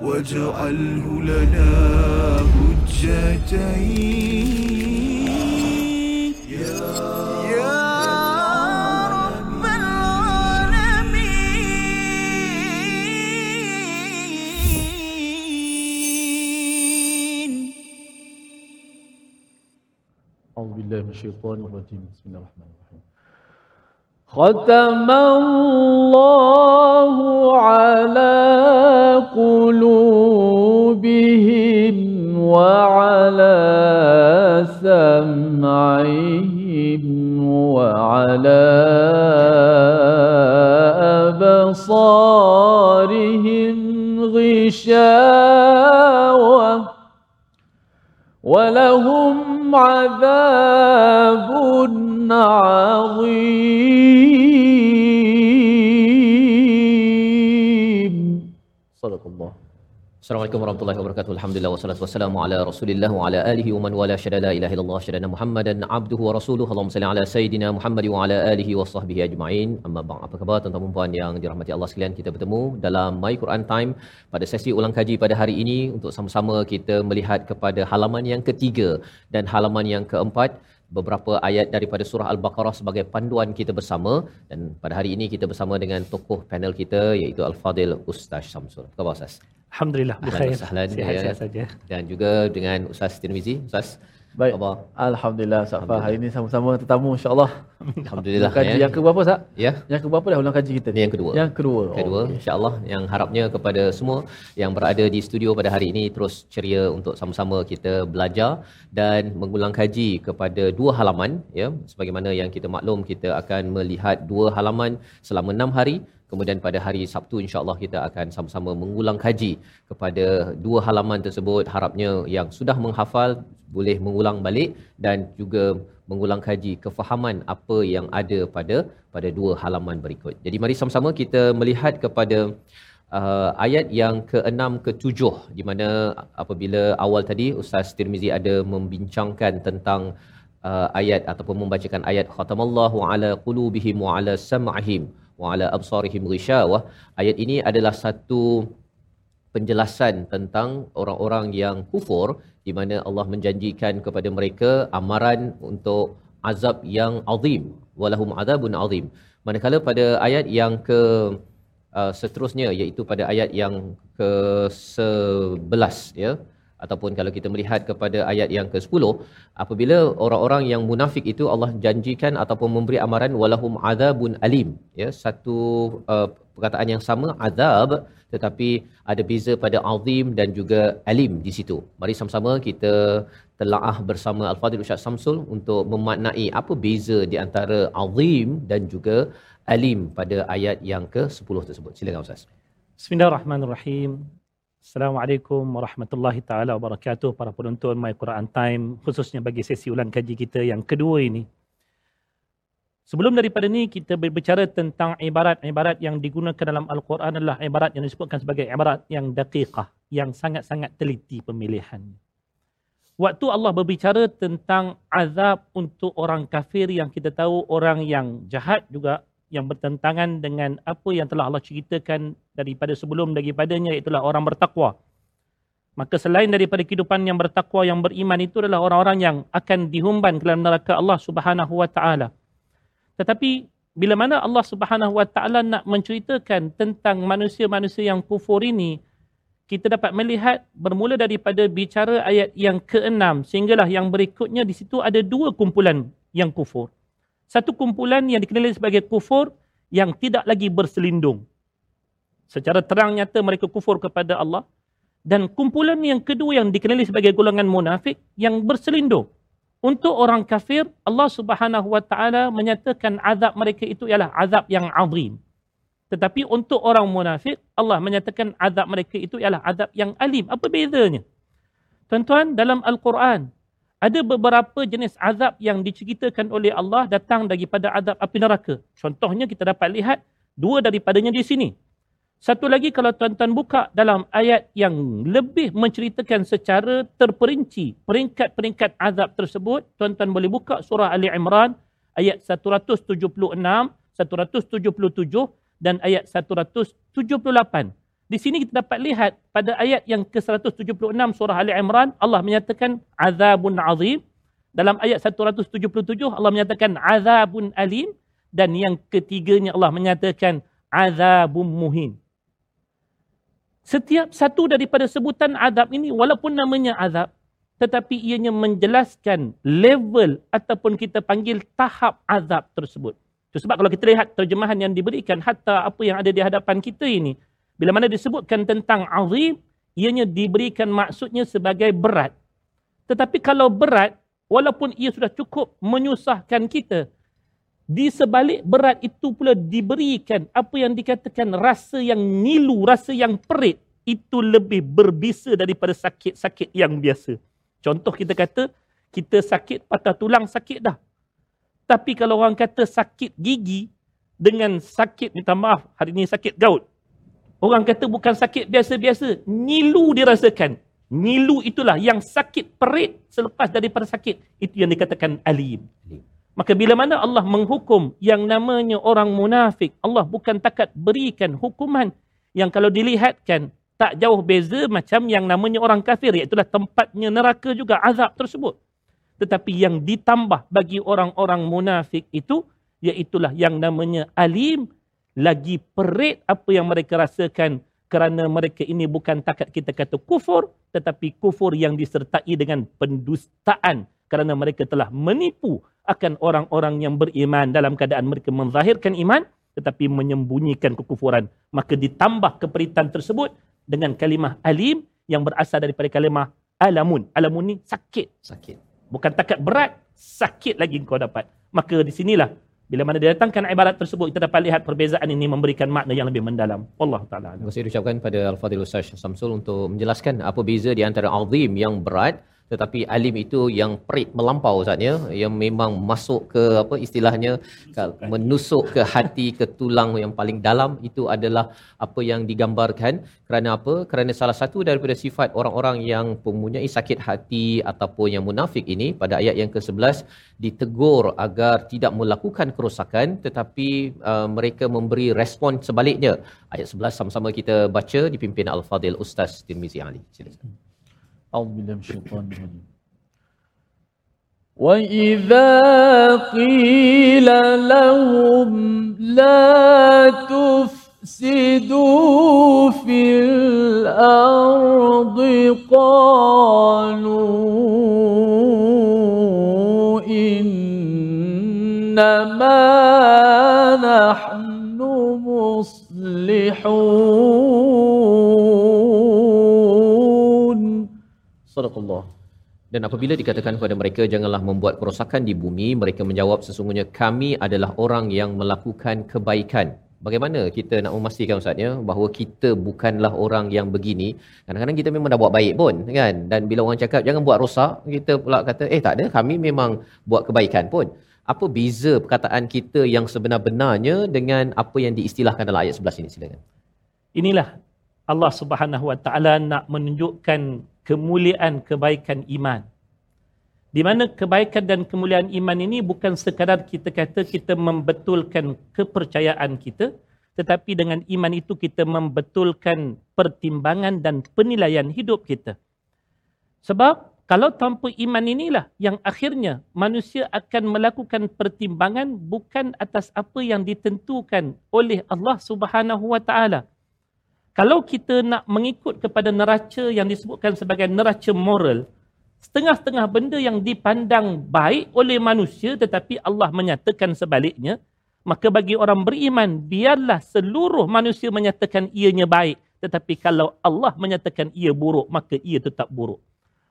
واجعله لنا حجتين. يا رب العالمين. أعوذ بالله من الشيطان الرجيم. بسم الله الرحمن الرحيم. ختم الله على قلوبهم وعلى سمعهم وعلى أبصارهم غشاوة ولهم عذاب عظيم. صدق الله. Assalamualaikum warahmatullahi wabarakatuh. Alhamdulillah wassalatu wassalamu ala Rasulillah wa ala alihi wa man wala syada la ilaha illallah syada Muhammadan abduhu wa rasuluhu. Allahumma salli ala sayidina Muhammad wa ala alihi wa sahbihi ajma'in. Amma ba'd. Apa khabar tuan-tuan dan puan yang dirahmati Allah sekalian? Kita bertemu dalam My Quran Time pada sesi ulang kaji pada hari ini untuk sama-sama kita melihat kepada halaman yang ketiga dan halaman yang keempat beberapa ayat daripada surah Al-Baqarah sebagai panduan kita bersama dan pada hari ini kita bersama dengan tokoh panel kita iaitu Al-Fadil Ustaz Syamsul. Apa khabar Ustaz? Alhamdulillah, wa sahlan, ya. Sihat-sihat saja. dan juga dengan Ustaz Tirmizi. Ustaz, Baik. khabar? Alhamdulillah Safa hari ini sama-sama tetamu insya-Allah. Alhamdulillah. Kaji yang ke berapa Sat? ya. Yang ke berapa dah ulang kaji kita ni? Ini yang kedua. Yang kedua. Kedua, Okey. insya-Allah yang harapnya kepada semua yang berada di studio pada hari ini terus ceria untuk sama-sama kita belajar dan mengulang kaji kepada dua halaman ya sebagaimana yang kita maklum kita akan melihat dua halaman selama enam hari kemudian pada hari Sabtu insya-Allah kita akan sama-sama mengulang kaji kepada dua halaman tersebut harapnya yang sudah menghafal boleh mengulang balik dan juga mengulang kaji kefahaman apa yang ada pada pada dua halaman berikut. Jadi mari sama-sama kita melihat kepada uh, ayat yang ke-6 ke-7 di mana apabila awal tadi Ustaz Tirmizi ada membincangkan tentang uh, ayat ataupun membacakan ayat khatamallahu ala qulubihim wa ala sam'ihim wa ala absarihim ghishawah. Ayat ini adalah satu penjelasan tentang orang-orang yang kufur di mana Allah menjanjikan kepada mereka amaran untuk azab yang azim. Walahum azabun azim. Manakala pada ayat yang ke uh, seterusnya iaitu pada ayat yang ke 11 ya ataupun kalau kita melihat kepada ayat yang ke-10 apabila orang-orang yang munafik itu Allah janjikan ataupun memberi amaran walahum azabun alim. Ya satu uh, perkataan yang sama azab tetapi ada beza pada azim dan juga alim di situ. Mari sama-sama kita telaah bersama Al-Fadhil Ustaz Samsul untuk memaknai apa beza di antara azim dan juga alim pada ayat yang ke-10 tersebut. Silakan Ustaz. Bismillahirrahmanirrahim. Assalamualaikum warahmatullahi taala wabarakatuh para penonton My Quran Time khususnya bagi sesi ulang kaji kita yang kedua ini. Sebelum daripada ni kita berbicara tentang ibarat-ibarat yang digunakan dalam Al-Quran adalah ibarat yang disebutkan sebagai ibarat yang daqiqah, yang sangat-sangat teliti pemilihan. Waktu Allah berbicara tentang azab untuk orang kafir yang kita tahu orang yang jahat juga yang bertentangan dengan apa yang telah Allah ceritakan daripada sebelum daripadanya itulah orang bertakwa. Maka selain daripada kehidupan yang bertakwa yang beriman itu adalah orang-orang yang akan dihumban ke dalam neraka Allah Subhanahu wa taala. Tetapi bila mana Allah Subhanahu wa taala nak menceritakan tentang manusia-manusia yang kufur ini, kita dapat melihat bermula daripada bicara ayat yang keenam sehinggalah yang berikutnya di situ ada dua kumpulan yang kufur. Satu kumpulan yang dikenali sebagai kufur yang tidak lagi berselindung. Secara terang nyata mereka kufur kepada Allah. Dan kumpulan yang kedua yang dikenali sebagai golongan munafik yang berselindung. Untuk orang kafir, Allah Subhanahu Wa Taala menyatakan azab mereka itu ialah azab yang azim. Tetapi untuk orang munafik, Allah menyatakan azab mereka itu ialah azab yang alim. Apa bezanya? Tuan-tuan, dalam Al-Quran, ada beberapa jenis azab yang diceritakan oleh Allah datang daripada azab api neraka. Contohnya kita dapat lihat dua daripadanya di sini. Satu lagi kalau tuan-tuan buka dalam ayat yang lebih menceritakan secara terperinci peringkat-peringkat azab tersebut, tuan-tuan boleh buka surah Ali Imran ayat 176, 177 dan ayat 178. Di sini kita dapat lihat pada ayat yang ke-176 surah Ali Imran, Allah menyatakan azabun azim. Dalam ayat 177 Allah menyatakan azabun alim dan yang ketiganya Allah menyatakan azabun muhin. Setiap satu daripada sebutan azab ini walaupun namanya azab tetapi ianya menjelaskan level ataupun kita panggil tahap azab tersebut. Itu sebab kalau kita lihat terjemahan yang diberikan hatta apa yang ada di hadapan kita ini bila mana disebutkan tentang azim, ianya diberikan maksudnya sebagai berat. Tetapi kalau berat, walaupun ia sudah cukup menyusahkan kita, di sebalik berat itu pula diberikan apa yang dikatakan rasa yang nilu, rasa yang perit, itu lebih berbisa daripada sakit-sakit yang biasa. Contoh kita kata, kita sakit patah tulang sakit dah. Tapi kalau orang kata sakit gigi dengan sakit, minta maaf, hari ini sakit gaut. Orang kata bukan sakit biasa-biasa. Ngilu dirasakan. Ngilu itulah yang sakit perit selepas daripada sakit. Itu yang dikatakan alim. Maka bila mana Allah menghukum yang namanya orang munafik, Allah bukan takat berikan hukuman yang kalau dilihatkan tak jauh beza macam yang namanya orang kafir. Iaitulah tempatnya neraka juga azab tersebut. Tetapi yang ditambah bagi orang-orang munafik itu, iaitulah yang namanya alim lagi perit apa yang mereka rasakan kerana mereka ini bukan takat kita kata kufur tetapi kufur yang disertai dengan pendustaan kerana mereka telah menipu akan orang-orang yang beriman. Dalam keadaan mereka menzahirkan iman tetapi menyembunyikan kekufuran. Maka ditambah keperitan tersebut dengan kalimah alim yang berasal daripada kalimah alamun. Alamun ni sakit. Sakit. Bukan takat berat sakit lagi kau dapat. Maka di sinilah bila mana didatangkan ibarat tersebut, kita dapat lihat perbezaan ini memberikan makna yang lebih mendalam. Allah Ta'ala. Terima kasih ucapkan pada Al-Fadhil Ustaz Samsul untuk menjelaskan apa beza di antara azim yang berat tetapi alim itu yang perit melampau Ustaznya yang memang masuk ke apa istilahnya menusuk ke hati ke tulang yang paling dalam itu adalah apa yang digambarkan. Kerana apa? Kerana salah satu daripada sifat orang-orang yang mempunyai sakit hati ataupun yang munafik ini pada ayat yang ke-11 ditegur agar tidak melakukan kerosakan tetapi uh, mereka memberi respon sebaliknya. Ayat 11 sama-sama kita baca dipimpin Al-Fadil Ustaz Tirmizi Ali. Silakan أعوذ بالله من الشيطان الرجيم. وإذا قيل لهم لا تفسدوا في الأرض قالوا إنما نحن مصلحون Sadaqallah. Dan apabila dikatakan kepada mereka, janganlah membuat kerosakan di bumi, mereka menjawab, sesungguhnya kami adalah orang yang melakukan kebaikan. Bagaimana kita nak memastikan Ustaz ya, bahawa kita bukanlah orang yang begini. Kadang-kadang kita memang dah buat baik pun kan. Dan bila orang cakap jangan buat rosak, kita pula kata eh tak ada, kami memang buat kebaikan pun. Apa beza perkataan kita yang sebenar-benarnya dengan apa yang diistilahkan dalam ayat 11 ini silakan. Inilah Allah Subhanahu Wa Taala nak menunjukkan kemuliaan kebaikan iman. Di mana kebaikan dan kemuliaan iman ini bukan sekadar kita kata kita membetulkan kepercayaan kita, tetapi dengan iman itu kita membetulkan pertimbangan dan penilaian hidup kita. Sebab kalau tanpa iman inilah yang akhirnya manusia akan melakukan pertimbangan bukan atas apa yang ditentukan oleh Allah Subhanahu Wa Taala, kalau kita nak mengikut kepada neraca yang disebutkan sebagai neraca moral, setengah-setengah benda yang dipandang baik oleh manusia tetapi Allah menyatakan sebaliknya, maka bagi orang beriman, biarlah seluruh manusia menyatakan ianya baik. Tetapi kalau Allah menyatakan ia buruk, maka ia tetap buruk.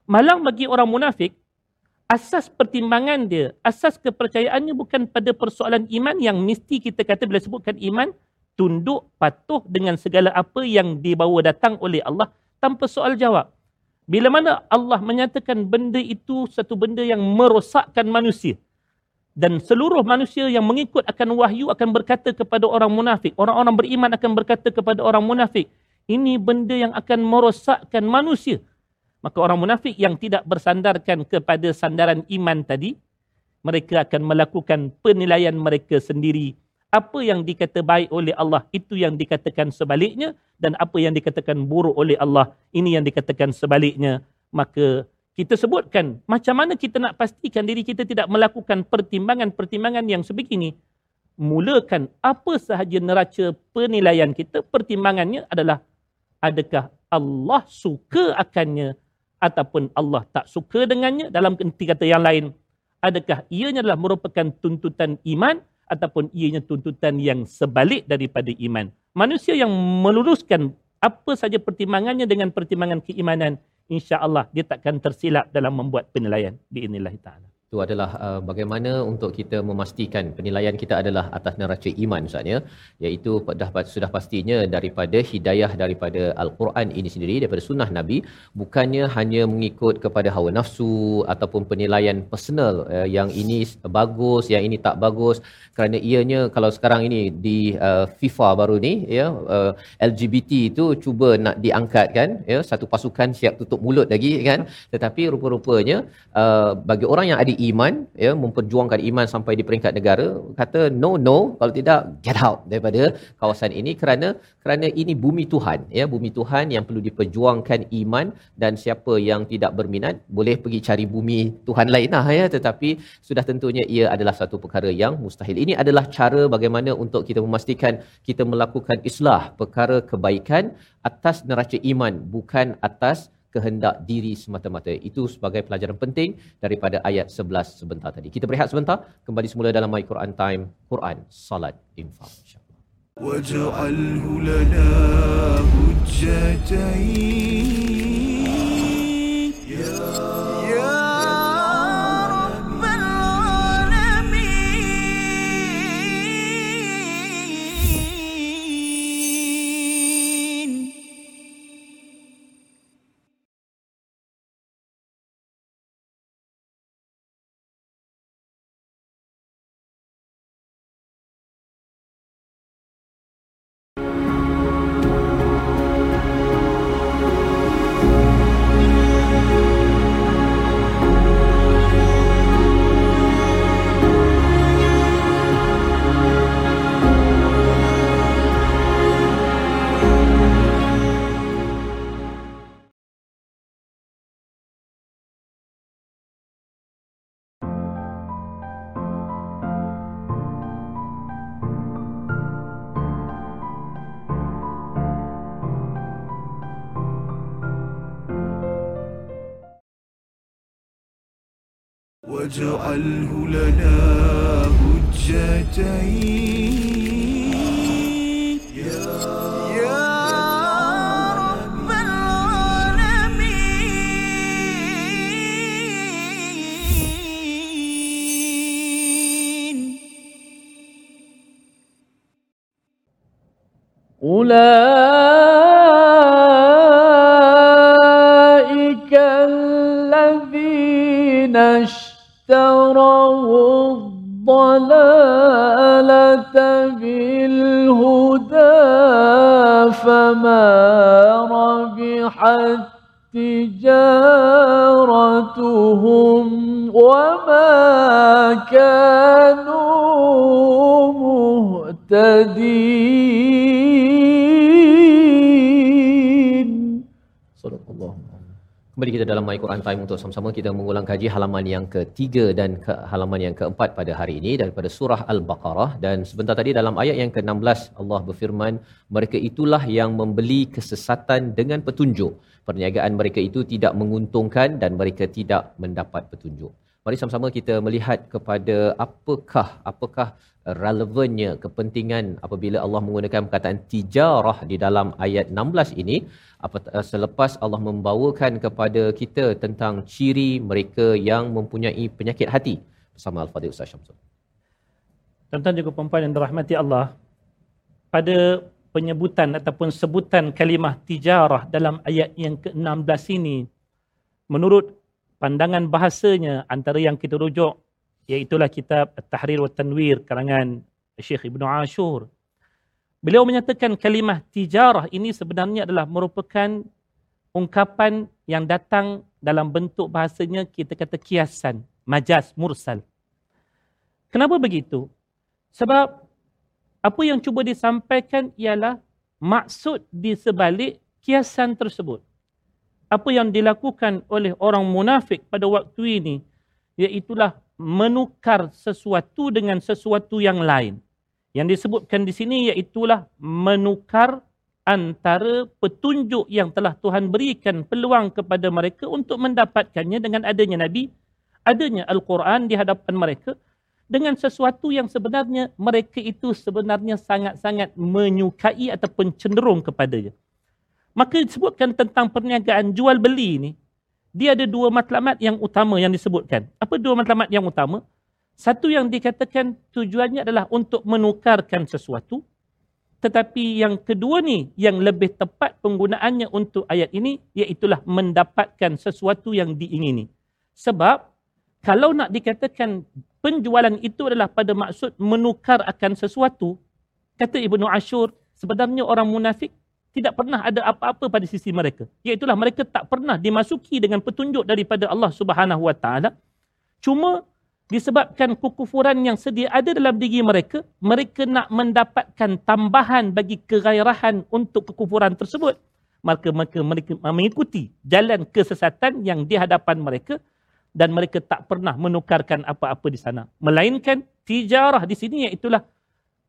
Malang bagi orang munafik, asas pertimbangan dia, asas kepercayaannya bukan pada persoalan iman yang mesti kita kata bila sebutkan iman, tunduk patuh dengan segala apa yang dibawa datang oleh Allah tanpa soal jawab. Bila mana Allah menyatakan benda itu satu benda yang merosakkan manusia dan seluruh manusia yang mengikut akan wahyu akan berkata kepada orang munafik, orang-orang beriman akan berkata kepada orang munafik, ini benda yang akan merosakkan manusia. Maka orang munafik yang tidak bersandarkan kepada sandaran iman tadi, mereka akan melakukan penilaian mereka sendiri Apa yang dikata baik oleh Allah, itu yang dikatakan sebaliknya. Dan apa yang dikatakan buruk oleh Allah, ini yang dikatakan sebaliknya. Maka kita sebutkan macam mana kita nak pastikan diri kita tidak melakukan pertimbangan-pertimbangan yang sebegini. Mulakan apa sahaja neraca penilaian kita, pertimbangannya adalah adakah Allah suka akannya ataupun Allah tak suka dengannya dalam kata yang lain. Adakah ianya adalah merupakan tuntutan iman ataupun ianya tuntutan yang sebalik daripada iman. Manusia yang meluruskan apa saja pertimbangannya dengan pertimbangan keimanan, insya-Allah dia takkan tersilap dalam membuat penilaian biidznillah taala itu adalah uh, bagaimana untuk kita memastikan penilaian kita adalah atas neraca iman Ustaz ya. Iaitu dah sudah pastinya daripada hidayah daripada al-Quran ini sendiri daripada sunnah Nabi bukannya hanya mengikut kepada hawa nafsu ataupun penilaian personal uh, yang ini bagus yang ini tak bagus. Kerana ianya kalau sekarang ini di uh, FIFA baru ni ya uh, LGBT itu cuba nak diangkat kan ya satu pasukan siap tutup mulut lagi kan. Tetapi rupa-rupanya uh, bagi orang yang ada iman ya memperjuangkan iman sampai di peringkat negara kata no no kalau tidak get out daripada kawasan ini. Kerana kerana ini bumi Tuhan ya bumi Tuhan yang perlu diperjuangkan iman dan siapa yang tidak berminat boleh pergi cari bumi Tuhan lain lah ya. Tetapi sudah tentunya ia adalah satu perkara yang mustahil. Ini adalah cara bagaimana untuk kita memastikan kita melakukan islah perkara kebaikan atas neraca iman bukan atas kehendak diri semata-mata. Itu sebagai pelajaran penting daripada ayat 11 sebentar tadi. Kita berehat sebentar, kembali semula dalam My Quran Time, Quran, Salat, Infaq. واجعله لنا حجتين واجعله لنا حجتين. يا أولئك Kembali kita dalam My Quran Time untuk sama-sama kita mengulang kaji halaman yang ketiga dan ke halaman yang keempat pada hari ini daripada surah Al-Baqarah. Dan sebentar tadi dalam ayat yang ke-16 Allah berfirman mereka itulah yang membeli kesesatan dengan petunjuk. Perniagaan mereka itu tidak menguntungkan dan mereka tidak mendapat petunjuk. Mari sama-sama kita melihat kepada apakah apakah relevannya kepentingan apabila Allah menggunakan perkataan tijarah di dalam ayat 16 ini apa selepas Allah membawakan kepada kita tentang ciri mereka yang mempunyai penyakit hati bersama Al-Fadhil Ustaz Syamsul. Tuan-tuan juga perempuan yang dirahmati Allah, pada penyebutan ataupun sebutan kalimah tijarah dalam ayat yang ke-16 ini, menurut pandangan bahasanya antara yang kita rujuk, iaitulah kitab At-Tahrir wa Tanwir karangan Syekh Ibn Ashur. Beliau menyatakan kalimah tijarah ini sebenarnya adalah merupakan ungkapan yang datang dalam bentuk bahasanya kita kata kiasan, majas, mursal. Kenapa begitu? Sebab apa yang cuba disampaikan ialah maksud di sebalik kiasan tersebut. Apa yang dilakukan oleh orang munafik pada waktu ini iaitulah menukar sesuatu dengan sesuatu yang lain. Yang disebutkan di sini iaitulah menukar antara petunjuk yang telah Tuhan berikan peluang kepada mereka untuk mendapatkannya dengan adanya Nabi, adanya Al-Quran di hadapan mereka dengan sesuatu yang sebenarnya mereka itu sebenarnya sangat-sangat menyukai ataupun cenderung kepadanya. Maka disebutkan tentang perniagaan jual beli ini, dia ada dua matlamat yang utama yang disebutkan. Apa dua matlamat yang utama? Satu yang dikatakan tujuannya adalah untuk menukarkan sesuatu. Tetapi yang kedua ni, yang lebih tepat penggunaannya untuk ayat ini, iaitulah mendapatkan sesuatu yang diingini. Sebab, kalau nak dikatakan penjualan itu adalah pada maksud menukar akan sesuatu, kata Ibnu Ashur, sebenarnya orang munafik tidak pernah ada apa-apa pada sisi mereka. Iaitulah mereka tak pernah dimasuki dengan petunjuk daripada Allah Subhanahu Wa Taala. Cuma disebabkan kekufuran yang sedia ada dalam diri mereka, mereka nak mendapatkan tambahan bagi kegairahan untuk kekufuran tersebut. Maka mereka, mereka mengikuti jalan kesesatan yang di hadapan mereka dan mereka tak pernah menukarkan apa-apa di sana. Melainkan tijarah di sini iaitulah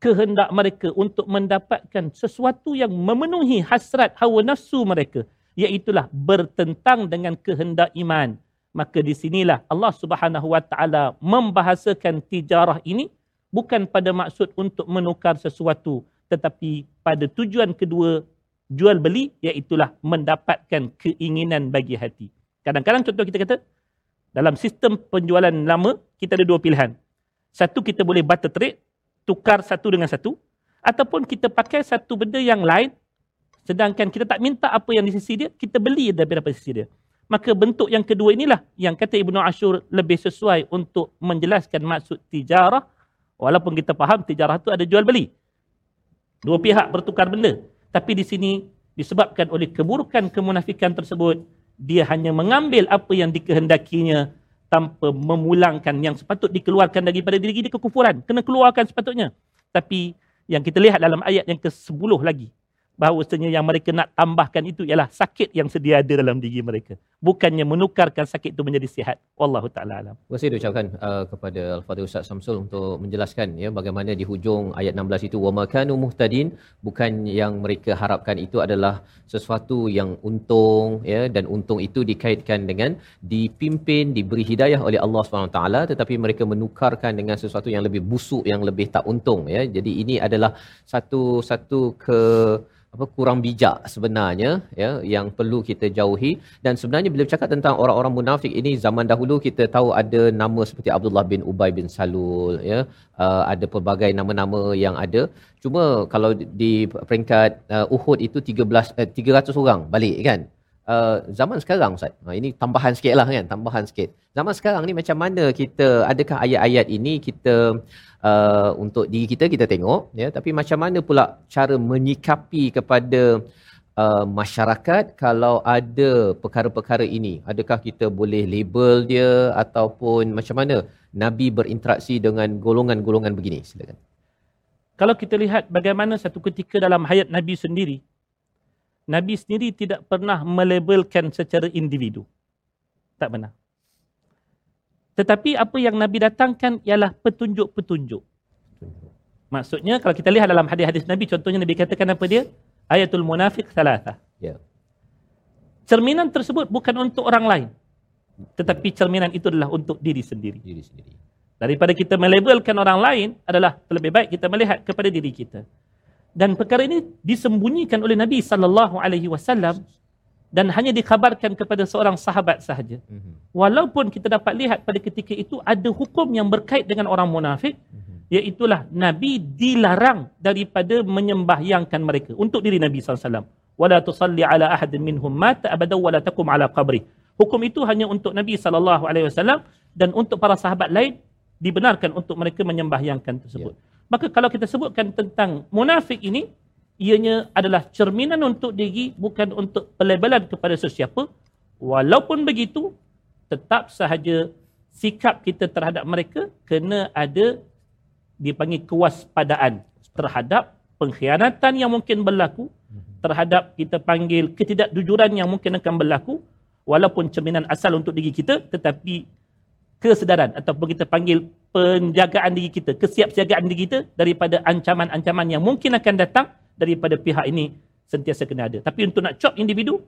kehendak mereka untuk mendapatkan sesuatu yang memenuhi hasrat hawa nafsu mereka. Iaitulah bertentang dengan kehendak iman. Maka di sinilah Allah subhanahu wa ta'ala membahasakan tijarah ini bukan pada maksud untuk menukar sesuatu tetapi pada tujuan kedua jual beli iaitulah mendapatkan keinginan bagi hati. Kadang-kadang contoh kita kata dalam sistem penjualan lama, kita ada dua pilihan. Satu, kita boleh barter trade, tukar satu dengan satu. Ataupun kita pakai satu benda yang lain, sedangkan kita tak minta apa yang di sisi dia, kita beli daripada sisi dia. Maka bentuk yang kedua inilah yang kata Ibnu Ashur lebih sesuai untuk menjelaskan maksud tijarah. Walaupun kita faham tijarah itu ada jual beli. Dua pihak bertukar benda. Tapi di sini disebabkan oleh keburukan kemunafikan tersebut, dia hanya mengambil apa yang dikehendakinya tanpa memulangkan yang sepatut dikeluarkan daripada diri dia kekufuran. Kena keluarkan sepatutnya. Tapi yang kita lihat dalam ayat yang ke-10 lagi bahawasanya yang mereka nak tambahkan itu ialah sakit yang sedia ada dalam diri mereka. Bukannya menukarkan sakit itu menjadi sihat. Wallahu ta'ala alam. Terima kasih diucapkan uh, kepada Al-Fatih Ustaz Samsul untuk menjelaskan ya bagaimana di hujung ayat 16 itu wa makanu muhtadin bukan yang mereka harapkan itu adalah sesuatu yang untung ya dan untung itu dikaitkan dengan dipimpin diberi hidayah oleh Allah SWT tetapi mereka menukarkan dengan sesuatu yang lebih busuk yang lebih tak untung ya. Jadi ini adalah satu satu ke apa kurang bijak sebenarnya ya yang perlu kita jauhi dan sebenarnya bila bercakap tentang orang-orang munafik ini zaman dahulu kita tahu ada nama seperti Abdullah bin Ubay bin Salul ya. Uh, ada pelbagai nama-nama yang ada. Cuma kalau di peringkat uh, Uhud itu 13 uh, 300 orang balik kan? Uh, zaman sekarang Ustaz. Uh, ini tambahan sikit lah kan, tambahan sikit. Zaman sekarang ni macam mana kita, adakah ayat-ayat ini kita uh, untuk diri kita kita tengok ya. Tapi macam mana pula cara menyikapi kepada masyarakat kalau ada perkara-perkara ini? Adakah kita boleh label dia ataupun macam mana nabi berinteraksi dengan golongan-golongan begini? Silakan. Kalau kita lihat bagaimana satu ketika dalam hayat nabi sendiri nabi sendiri tidak pernah melabelkan secara individu. Tak benar tetapi apa yang Nabi datangkan ialah petunjuk-petunjuk. Maksudnya kalau kita lihat dalam hadis-hadis Nabi, contohnya Nabi katakan apa dia? Ayatul munafik salatah. Ya. Cerminan tersebut bukan untuk orang lain. Tetapi cerminan itu adalah untuk diri sendiri. Diri sendiri. Daripada kita melabelkan orang lain adalah lebih baik kita melihat kepada diri kita. Dan perkara ini disembunyikan oleh Nabi sallallahu alaihi wasallam dan hanya dikabarkan kepada seorang sahabat sahaja. Mm-hmm. Walaupun kita dapat lihat pada ketika itu ada hukum yang berkait dengan orang munafik, mm-hmm. Iaitulah Nabi dilarang daripada menyembahyangkan mereka untuk diri Nabi SAW. Wala tusalli ala ahad minhum mata abada wala takum ala qabri. Hukum itu hanya untuk Nabi SAW dan untuk para sahabat lain dibenarkan untuk mereka menyembahyangkan tersebut. Yeah. Maka kalau kita sebutkan tentang munafik ini, ianya adalah cerminan untuk diri bukan untuk pelabelan kepada sesiapa walaupun begitu tetap sahaja sikap kita terhadap mereka kena ada dipanggil kewaspadaan terhadap pengkhianatan yang mungkin berlaku, terhadap kita panggil ketidakjujuran yang mungkin akan berlaku, walaupun cerminan asal untuk diri kita, tetapi kesedaran ataupun kita panggil penjagaan diri kita, kesiapsiagaan diri kita daripada ancaman-ancaman yang mungkin akan datang daripada pihak ini sentiasa kena ada. Tapi untuk nak cop individu,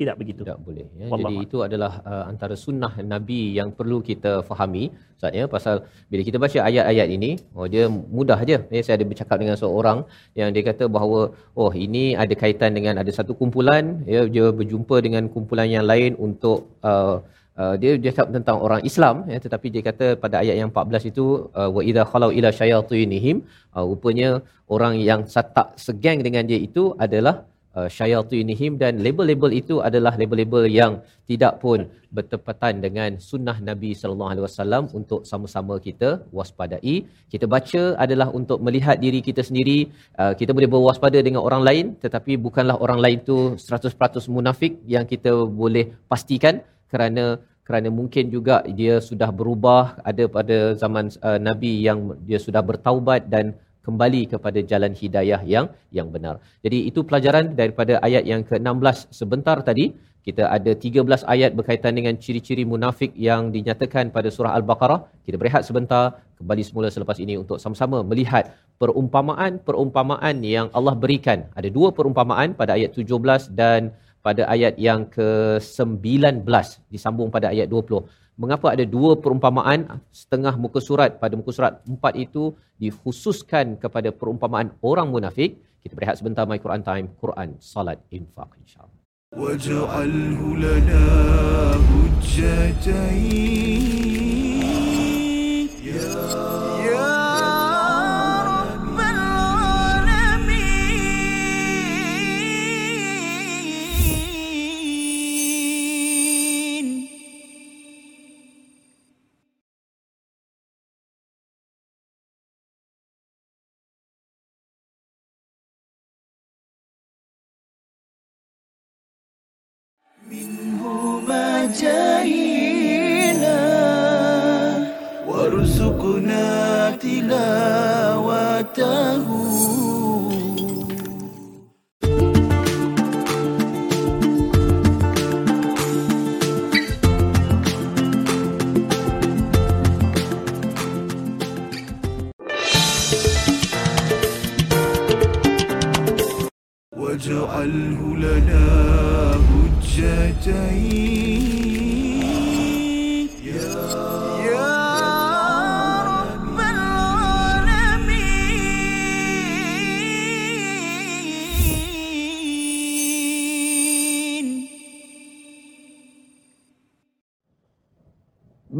tidak begitu. tidak boleh ya. Jadi itu adalah uh, antara sunnah nabi yang perlu kita fahami Ustaz ya pasal bila kita baca ayat-ayat ini oh dia mudah aja ya saya ada bercakap dengan seorang yang dia kata bahawa oh ini ada kaitan dengan ada satu kumpulan ya dia berjumpa dengan kumpulan yang lain untuk uh, Uh, dia dia cakap tentang orang Islam ya tetapi dia kata pada ayat yang 14 itu uh, wa idza khalau ila syayatinihim uh, rupanya orang yang tak segeng dengan dia itu adalah uh, syayatinihim dan label-label itu adalah label-label yang tidak pun bertepatan dengan sunnah Nabi sallallahu alaihi wasallam untuk sama-sama kita waspadai. Kita baca adalah untuk melihat diri kita sendiri. Uh, kita boleh berwaspada dengan orang lain tetapi bukanlah orang lain tu 100% munafik yang kita boleh pastikan kerana kerana mungkin juga dia sudah berubah ada pada zaman uh, Nabi yang dia sudah bertaubat dan kembali kepada jalan hidayah yang yang benar. Jadi itu pelajaran daripada ayat yang ke-16 sebentar tadi. Kita ada 13 ayat berkaitan dengan ciri-ciri munafik yang dinyatakan pada surah Al-Baqarah. Kita berehat sebentar, kembali semula selepas ini untuk sama-sama melihat perumpamaan-perumpamaan yang Allah berikan. Ada dua perumpamaan pada ayat 17 dan pada ayat yang ke-19 disambung pada ayat 20. Mengapa ada dua perumpamaan ah, setengah muka surat pada muka surat empat itu dikhususkan kepada perumpamaan orang munafik? Kita berehat sebentar My Quran Time, Quran, Salat, Infaq insyaAllah. Ya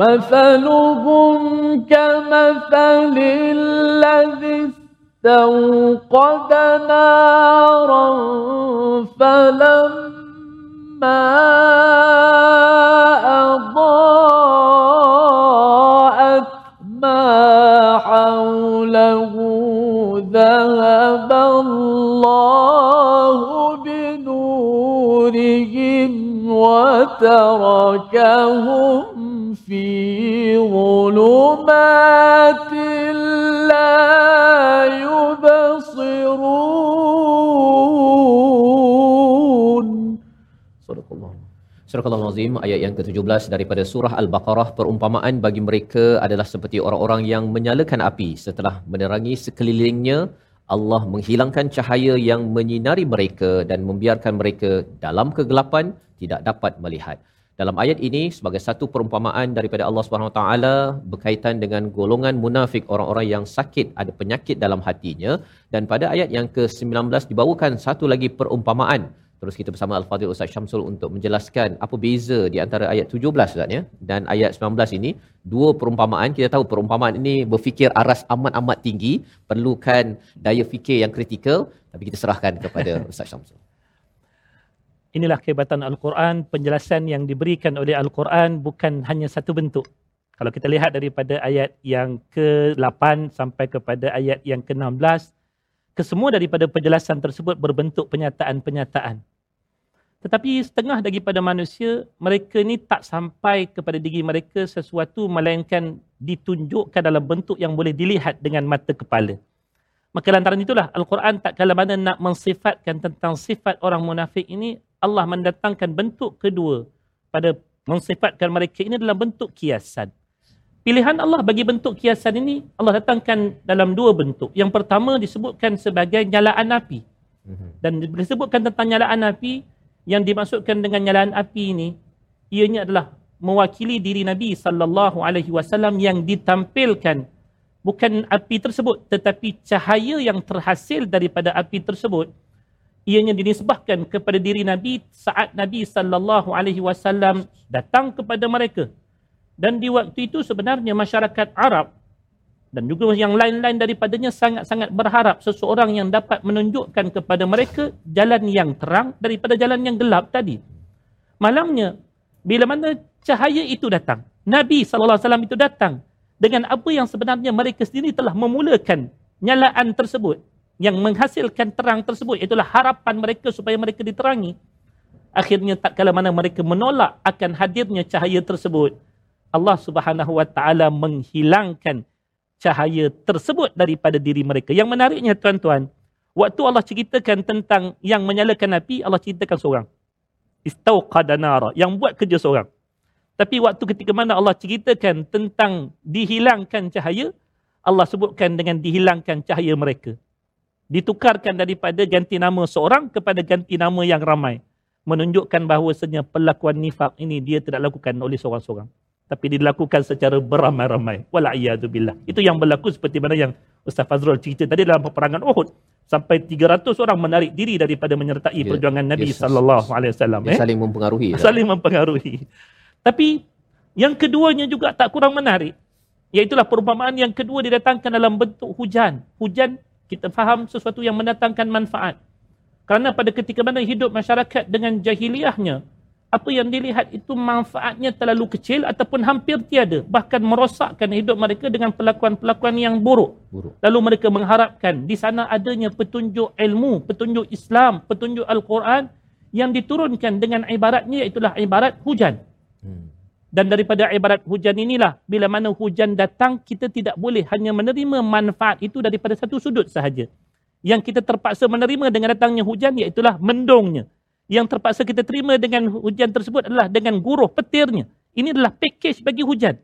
مثلهم كمثل الذي استوقد نارا فلما Surah Al-Azim ayat yang ke-17 daripada surah Al-Baqarah. Perumpamaan bagi mereka adalah seperti orang-orang yang menyalakan api. Setelah menerangi sekelilingnya Allah menghilangkan cahaya yang menyinari mereka dan membiarkan mereka dalam kegelapan tidak dapat melihat. Dalam ayat ini sebagai satu perumpamaan daripada Allah Subhanahu Taala berkaitan dengan golongan munafik orang-orang yang sakit ada penyakit dalam hatinya. Dan pada ayat yang ke-19 dibawakan satu lagi perumpamaan Terus kita bersama Al-Fadhil Ustaz Syamsul untuk menjelaskan apa beza di antara ayat 17 Ustaz ya dan ayat 19 ini dua perumpamaan kita tahu perumpamaan ini berfikir aras amat-amat tinggi perlukan daya fikir yang kritikal tapi kita serahkan kepada Ustaz Syamsul. Inilah kehebatan Al-Quran, penjelasan yang diberikan oleh Al-Quran bukan hanya satu bentuk. Kalau kita lihat daripada ayat yang ke-8 sampai kepada ayat yang ke-16, kesemua daripada penjelasan tersebut berbentuk penyataan-penyataan. Tetapi setengah daripada manusia, mereka ni tak sampai kepada diri mereka sesuatu melainkan ditunjukkan dalam bentuk yang boleh dilihat dengan mata kepala. Maka lantaran itulah Al-Quran tak kala mana nak mensifatkan tentang sifat orang munafik ini, Allah mendatangkan bentuk kedua pada mensifatkan mereka ini dalam bentuk kiasan. Pilihan Allah bagi bentuk kiasan ini, Allah datangkan dalam dua bentuk. Yang pertama disebutkan sebagai nyalaan api. Mhm. Dan disebutkan tentang nyalaan api, yang dimaksudkan dengan nyalaan api ini, ianya adalah mewakili diri Nabi sallallahu alaihi wasallam yang ditampilkan bukan api tersebut tetapi cahaya yang terhasil daripada api tersebut ianya dinisbahkan kepada diri Nabi saat Nabi sallallahu alaihi wasallam datang kepada mereka dan di waktu itu sebenarnya masyarakat Arab dan juga yang lain-lain daripadanya sangat-sangat berharap seseorang yang dapat menunjukkan kepada mereka jalan yang terang daripada jalan yang gelap tadi. Malangnya, bila mana cahaya itu datang, Nabi SAW itu datang dengan apa yang sebenarnya mereka sendiri telah memulakan nyalaan tersebut yang menghasilkan terang tersebut itulah harapan mereka supaya mereka diterangi akhirnya tak kala mana mereka menolak akan hadirnya cahaya tersebut Allah Subhanahu wa taala menghilangkan cahaya tersebut daripada diri mereka. Yang menariknya tuan-tuan, waktu Allah ceritakan tentang yang menyalakan api, Allah ceritakan seorang. Istauqada nara, yang buat kerja seorang. Tapi waktu ketika mana Allah ceritakan tentang dihilangkan cahaya, Allah sebutkan dengan dihilangkan cahaya mereka. Ditukarkan daripada ganti nama seorang kepada ganti nama yang ramai. Menunjukkan bahawasanya perlakuan nifak ini dia tidak lakukan oleh seorang-seorang tapi dilakukan secara beramai-ramai. Wala'iyadzubillah. Itu yang berlaku seperti mana yang Ustaz Fazrul cerita tadi dalam peperangan Uhud. Sampai 300 orang menarik diri daripada menyertai Ya, perjuangan Nabi ya, sallallahu alaihi wasallam. Eh? saling mempengaruhi. tak? Saling mempengaruhi. Tapi yang keduanya juga tak kurang menarik. Iaitulah perumpamaan yang kedua didatangkan dalam bentuk hujan. Hujan kita faham sesuatu yang mendatangkan manfaat. Kerana pada ketika mana hidup masyarakat dengan jahiliahnya, apa yang dilihat itu manfaatnya terlalu kecil ataupun hampir tiada. Bahkan merosakkan hidup mereka dengan pelakuan-pelakuan yang buruk. Buruk. Lalu mereka mengharapkan di sana adanya petunjuk ilmu, petunjuk Islam, petunjuk Al-Quran yang diturunkan dengan ibaratnya iaitulah ibarat hujan. Hmm. Dan daripada ibarat hujan inilah, bila mana hujan datang, kita tidak boleh hanya menerima manfaat itu daripada satu sudut sahaja. Yang kita terpaksa menerima dengan datangnya hujan, iaitulah mendungnya. Yang terpaksa kita terima dengan hujan tersebut adalah dengan guruh petirnya. Ini adalah package bagi hujan.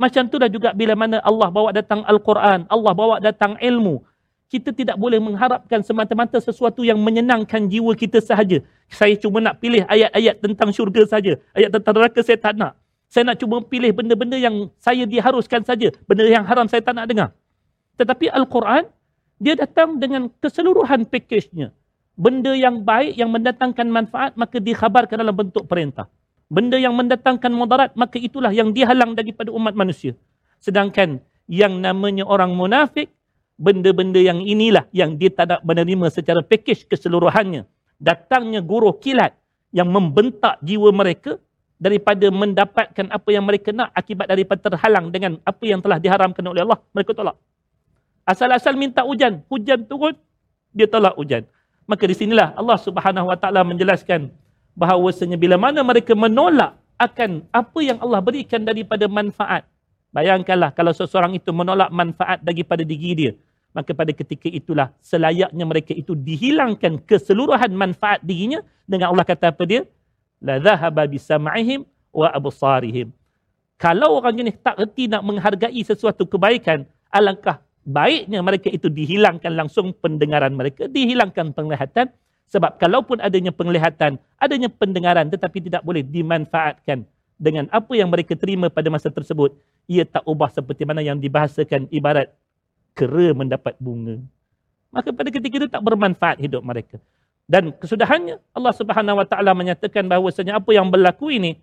Macam itulah juga bila mana Allah bawa datang Al-Quran, Allah bawa datang ilmu. Kita tidak boleh mengharapkan semata-mata sesuatu yang menyenangkan jiwa kita sahaja. Saya cuma nak pilih ayat-ayat tentang syurga saja. Ayat tentang neraka saya tak nak. Saya nak cuba pilih benda-benda yang saya diharuskan saja. Benda yang haram saya tak nak dengar. Tetapi Al-Quran, dia datang dengan keseluruhan package-nya. Benda yang baik, yang mendatangkan manfaat, maka dikhabarkan dalam bentuk perintah. Benda yang mendatangkan mudarat, maka itulah yang dihalang daripada umat manusia. Sedangkan yang namanya orang munafik, benda-benda yang inilah yang dia tak nak menerima secara package keseluruhannya. Datangnya guruh kilat yang membentak jiwa mereka daripada mendapatkan apa yang mereka nak akibat daripada terhalang dengan apa yang telah diharamkan oleh Allah, mereka tolak. Asal-asal minta hujan, hujan turun, dia tolak hujan. Maka di sinilah Allah Subhanahu Wa Taala menjelaskan bahawasanya bila mana mereka menolak akan apa yang Allah berikan daripada manfaat. Bayangkanlah kalau seseorang itu menolak manfaat daripada diri dia. Maka pada ketika itulah selayaknya mereka itu dihilangkan keseluruhan manfaat dirinya dengan Allah kata apa dia? La dhahaba bisam'ihim wa absarihim. Kalau orang jenis tak reti nak menghargai sesuatu kebaikan, alangkah baiknya mereka itu dihilangkan langsung pendengaran mereka, dihilangkan penglihatan. Sebab kalaupun adanya penglihatan, adanya pendengaran tetapi tidak boleh dimanfaatkan dengan apa yang mereka terima pada masa tersebut, ia tak ubah seperti mana yang dibahasakan ibarat kera mendapat bunga. Maka pada ketika itu tak bermanfaat hidup mereka. Dan kesudahannya Allah Subhanahu Wa Taala menyatakan bahawasanya apa yang berlaku ini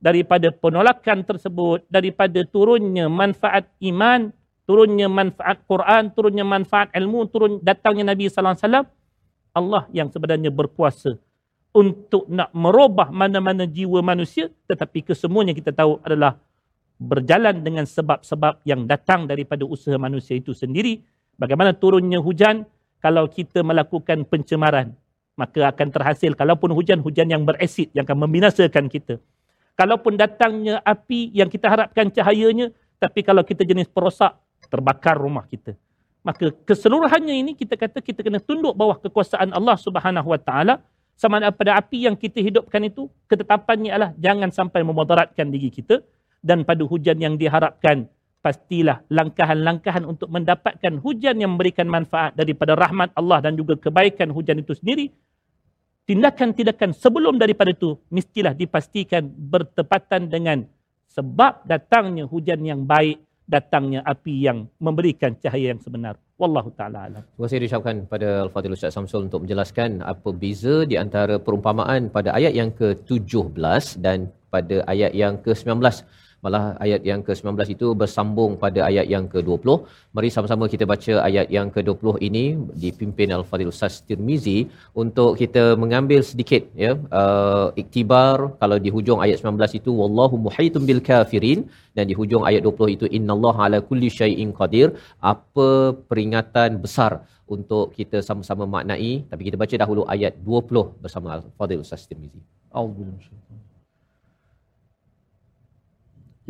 daripada penolakan tersebut, daripada turunnya manfaat iman, turunnya manfaat Quran, turunnya manfaat ilmu, turun datangnya Nabi sallallahu alaihi wasallam, Allah yang sebenarnya berkuasa untuk nak merubah mana-mana jiwa manusia tetapi kesemuanya kita tahu adalah berjalan dengan sebab-sebab yang datang daripada usaha manusia itu sendiri. Bagaimana turunnya hujan kalau kita melakukan pencemaran maka akan terhasil kalaupun hujan hujan yang beresid yang akan membinasakan kita. Kalaupun datangnya api yang kita harapkan cahayanya tapi kalau kita jenis perosak terbakar rumah kita. Maka keseluruhannya ini kita kata kita kena tunduk bawah kekuasaan Allah Subhanahu Wa Taala sama ada pada api yang kita hidupkan itu ketetapannya adalah jangan sampai memudaratkan diri kita dan pada hujan yang diharapkan pastilah langkahan-langkahan untuk mendapatkan hujan yang memberikan manfaat daripada rahmat Allah dan juga kebaikan hujan itu sendiri tindakan-tindakan sebelum daripada itu mestilah dipastikan bertepatan dengan sebab datangnya hujan yang baik datangnya api yang memberikan cahaya yang sebenar. Wallahu taala alam. Terima kasih diucapkan pada Al-Fadhil Ustaz Samsul untuk menjelaskan apa beza di antara perumpamaan pada ayat yang ke-17 dan pada ayat yang ke-19 malah ayat yang ke-19 itu bersambung pada ayat yang ke-20. Mari sama-sama kita baca ayat yang ke-20 ini dipimpin Al-Fadhil Ustaz Tirmizi untuk kita mengambil sedikit ya uh, iktibar kalau di hujung ayat 19 itu wallahu muhaitum bil kafirin dan di hujung ayat 20 itu innallaha ala kulli syai'in qadir apa peringatan besar untuk kita sama-sama maknai tapi kita baca dahulu ayat 20 bersama Al-Fadhil Ustaz Tirmizi. Minasyaitanir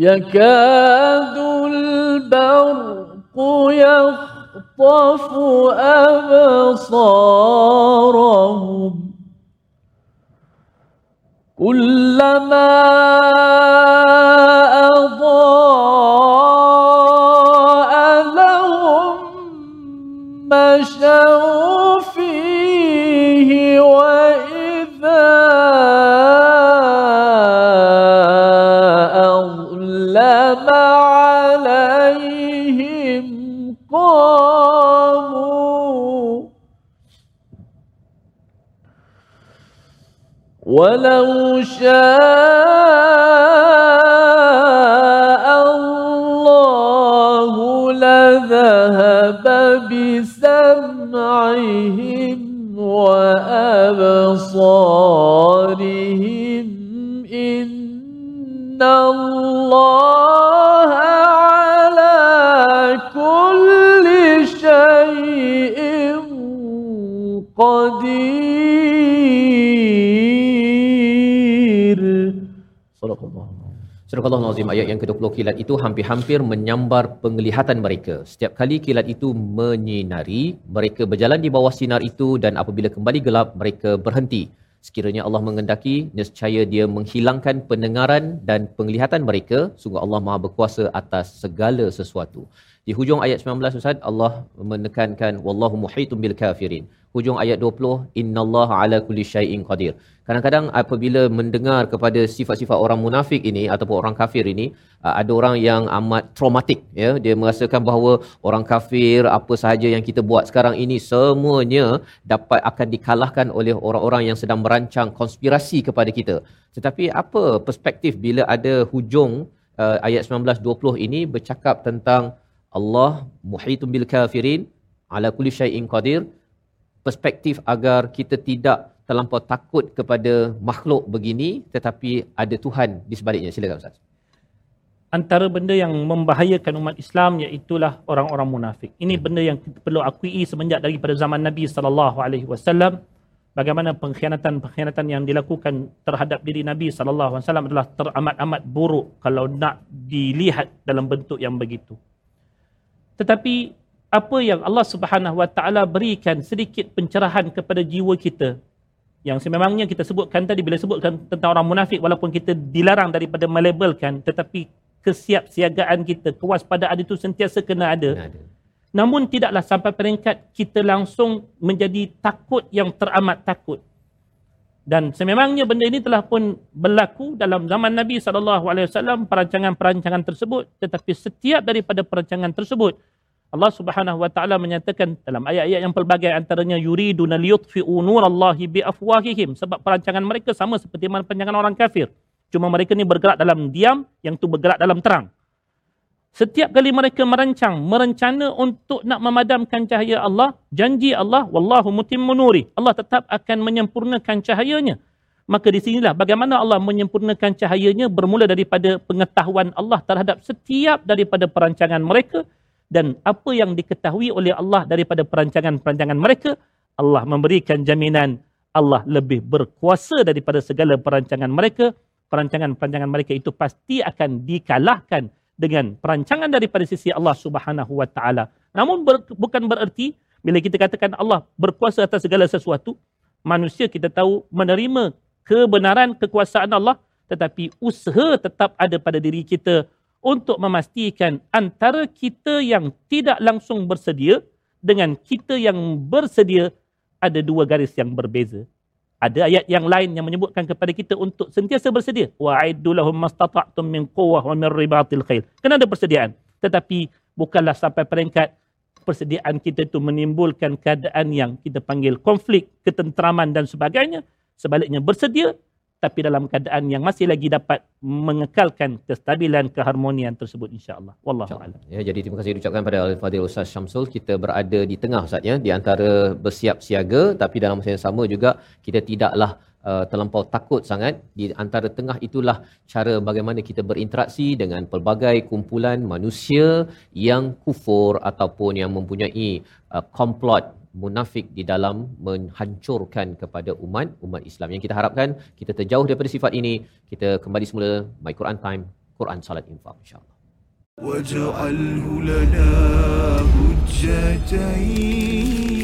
يكاد البرق يخطف أبصارهم. كلما أضاء لهم مشوا ولو شاء الله لذهب بسمعهم وأبصارهم. إن الله على كل شيء قدير. Surah Allah Nazim ayat yang ke-20 kilat itu hampir-hampir menyambar penglihatan mereka. Setiap kali kilat itu menyinari, mereka berjalan di bawah sinar itu dan apabila kembali gelap, mereka berhenti. Sekiranya Allah mengendaki, nescaya dia menghilangkan pendengaran dan penglihatan mereka. Sungguh Allah maha berkuasa atas segala sesuatu. Di hujung ayat 19 Ustaz, Allah menekankan wallahu muhitum bil kafirin. Hujung ayat 20, innallaha ala kulli syai'in qadir. Kadang-kadang apabila mendengar kepada sifat-sifat orang munafik ini ataupun orang kafir ini, uh, ada orang yang amat traumatik ya. Dia merasakan bahawa orang kafir apa sahaja yang kita buat sekarang ini semuanya dapat akan dikalahkan oleh orang-orang yang sedang merancang konspirasi kepada kita. Tetapi apa perspektif bila ada hujung uh, ayat 19 20 ini bercakap tentang Allah muhitum bil kafirin ala kulli syai'in qadir perspektif agar kita tidak terlampau takut kepada makhluk begini tetapi ada Tuhan di sebaliknya silakan ustaz Antara benda yang membahayakan umat Islam iaitulah orang-orang munafik. Ini benda yang kita perlu akui semenjak daripada zaman Nabi sallallahu alaihi wasallam bagaimana pengkhianatan-pengkhianatan yang dilakukan terhadap diri Nabi sallallahu alaihi wasallam adalah teramat-amat buruk kalau nak dilihat dalam bentuk yang begitu. Tetapi apa yang Allah Subhanahu Wa Taala berikan sedikit pencerahan kepada jiwa kita? Yang sememangnya kita sebutkan tadi bila sebutkan tentang orang munafik walaupun kita dilarang daripada melabelkan tetapi kesiapsiagaan kita kewaspadaan itu sentiasa kena ada. Kena ada. namun tidaklah sampai peringkat kita langsung menjadi takut yang teramat takut. Dan sememangnya benda ini telah pun berlaku dalam zaman Nabi SAW perancangan-perancangan tersebut tetapi setiap daripada perancangan tersebut Allah Subhanahu wa taala menyatakan dalam ayat-ayat yang pelbagai antaranya yuriduna liyutfi'u nurallahi biafwahihim sebab perancangan mereka sama seperti mana perancangan orang kafir. Cuma mereka ni bergerak dalam diam, yang tu bergerak dalam terang. Setiap kali mereka merancang, merencana untuk nak memadamkan cahaya Allah, janji Allah, wallahu mutimmu nuri. Allah tetap akan menyempurnakan cahayanya. Maka di sinilah bagaimana Allah menyempurnakan cahayanya bermula daripada pengetahuan Allah terhadap setiap daripada perancangan mereka dan apa yang diketahui oleh Allah daripada perancangan-perancangan mereka, Allah memberikan jaminan Allah lebih berkuasa daripada segala perancangan mereka. Perancangan-perancangan mereka itu pasti akan dikalahkan dengan perancangan daripada sisi Allah Subhanahu wa taala. Namun ber, bukan bererti bila kita katakan Allah berkuasa atas segala sesuatu, manusia kita tahu menerima kebenaran kekuasaan Allah tetapi usaha tetap ada pada diri kita untuk memastikan antara kita yang tidak langsung bersedia dengan kita yang bersedia ada dua garis yang berbeza. Ada ayat yang lain yang menyebutkan kepada kita untuk sentiasa bersedia. Wa'iddu lahum mastata'tum min quwwah wa min ribatil khail. Kena ada persediaan. Tetapi bukanlah sampai peringkat persediaan kita itu menimbulkan keadaan yang kita panggil konflik, ketenteraman dan sebagainya. Sebaliknya bersedia tapi dalam keadaan yang masih lagi dapat mengekalkan kestabilan keharmonian tersebut insya-Allah. Wallahu a'lam. Ya, jadi terima kasih diucapkan pada Al-Fadhil Ustaz Syamsul. Kita berada di tengah Ustaz ya, di antara bersiap siaga tapi dalam masa yang sama juga kita tidaklah uh, terlampau takut sangat di antara tengah itulah cara bagaimana kita berinteraksi dengan pelbagai kumpulan manusia yang kufur ataupun yang mempunyai uh, komplot munafik di dalam menghancurkan kepada umat umat Islam yang kita harapkan kita terjauh daripada sifat ini kita kembali semula my Quran time Quran salat infak insyaallah واجعله لنا حجتين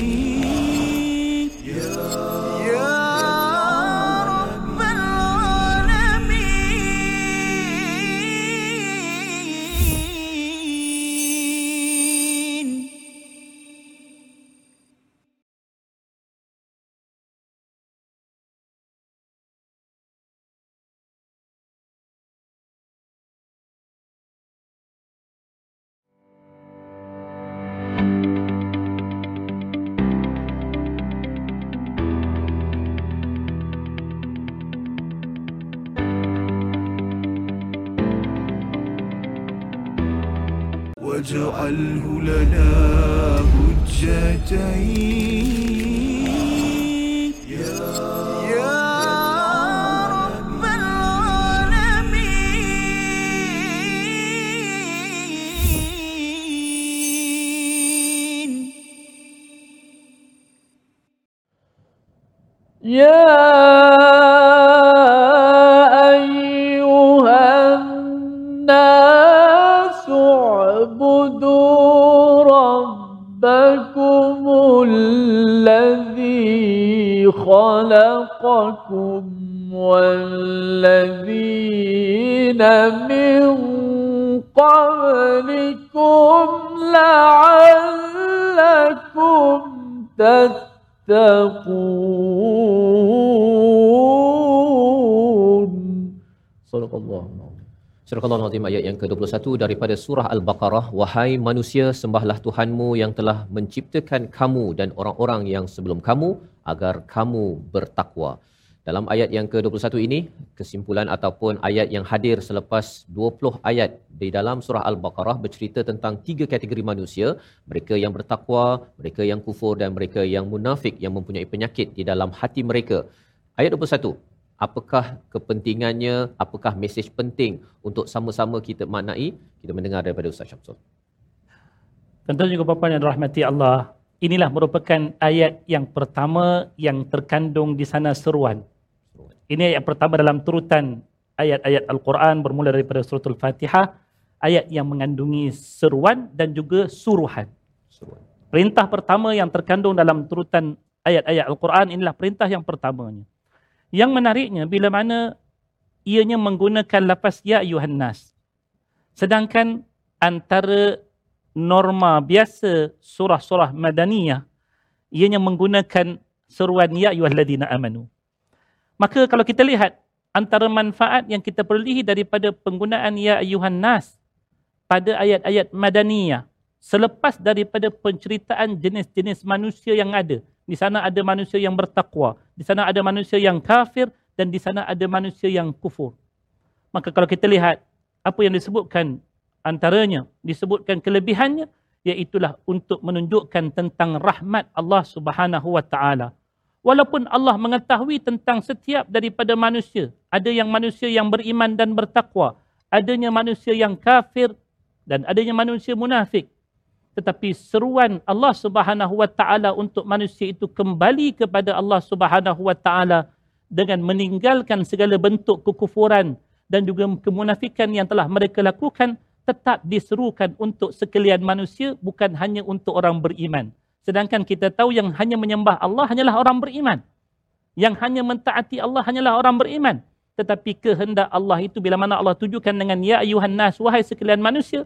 خلقكم والذين من قبلكم لعلكم تتقون صدق الله العظيم Surah Al-Azim ayat yang ke-21 daripada surah Al-Baqarah Wahai manusia sembahlah Tuhanmu yang telah menciptakan kamu dan orang-orang yang sebelum kamu agar kamu bertakwa. Dalam ayat yang ke-21 ini kesimpulan ataupun ayat yang hadir selepas 20 ayat di dalam surah Al-Baqarah bercerita tentang tiga kategori manusia, mereka yang bertakwa, mereka yang kufur dan mereka yang munafik yang mempunyai penyakit di dalam hati mereka. Ayat 21 apakah kepentingannya, apakah mesej penting untuk sama-sama kita maknai? Kita mendengar daripada Ustaz Syamsul. Tuan-tuan juga bapa yang dirahmati Allah, inilah merupakan ayat yang pertama yang terkandung di sana seruan. Ini ayat pertama dalam turutan ayat-ayat Al-Quran bermula daripada surah Al-Fatihah, ayat yang mengandungi seruan dan juga suruhan. Seruan. Perintah pertama yang terkandung dalam turutan ayat-ayat Al-Quran inilah perintah yang pertamanya. Yang menariknya bila mana ianya menggunakan lafaz ya ayuhan nas. Sedangkan antara norma biasa surah-surah madaniyah ianya menggunakan seruan ya ayyuhalladzina amanu. Maka kalau kita lihat antara manfaat yang kita perolehi daripada penggunaan ya ayyuhan nas pada ayat-ayat madaniyah selepas daripada penceritaan jenis-jenis manusia yang ada. Di sana ada manusia yang bertakwa, di sana ada manusia yang kafir dan di sana ada manusia yang kufur. Maka kalau kita lihat apa yang disebutkan antaranya, disebutkan kelebihannya iaitulah untuk menunjukkan tentang rahmat Allah Subhanahu wa taala. Walaupun Allah mengetahui tentang setiap daripada manusia, ada yang manusia yang beriman dan bertakwa, adanya manusia yang kafir dan adanya manusia munafik tetapi seruan Allah Subhanahu wa taala untuk manusia itu kembali kepada Allah Subhanahu wa taala dengan meninggalkan segala bentuk kekufuran dan juga kemunafikan yang telah mereka lakukan tetap diserukan untuk sekalian manusia bukan hanya untuk orang beriman. Sedangkan kita tahu yang hanya menyembah Allah hanyalah orang beriman. Yang hanya mentaati Allah hanyalah orang beriman. Tetapi kehendak Allah itu bila mana Allah tujukan dengan ya ayuhan nas wahai sekalian manusia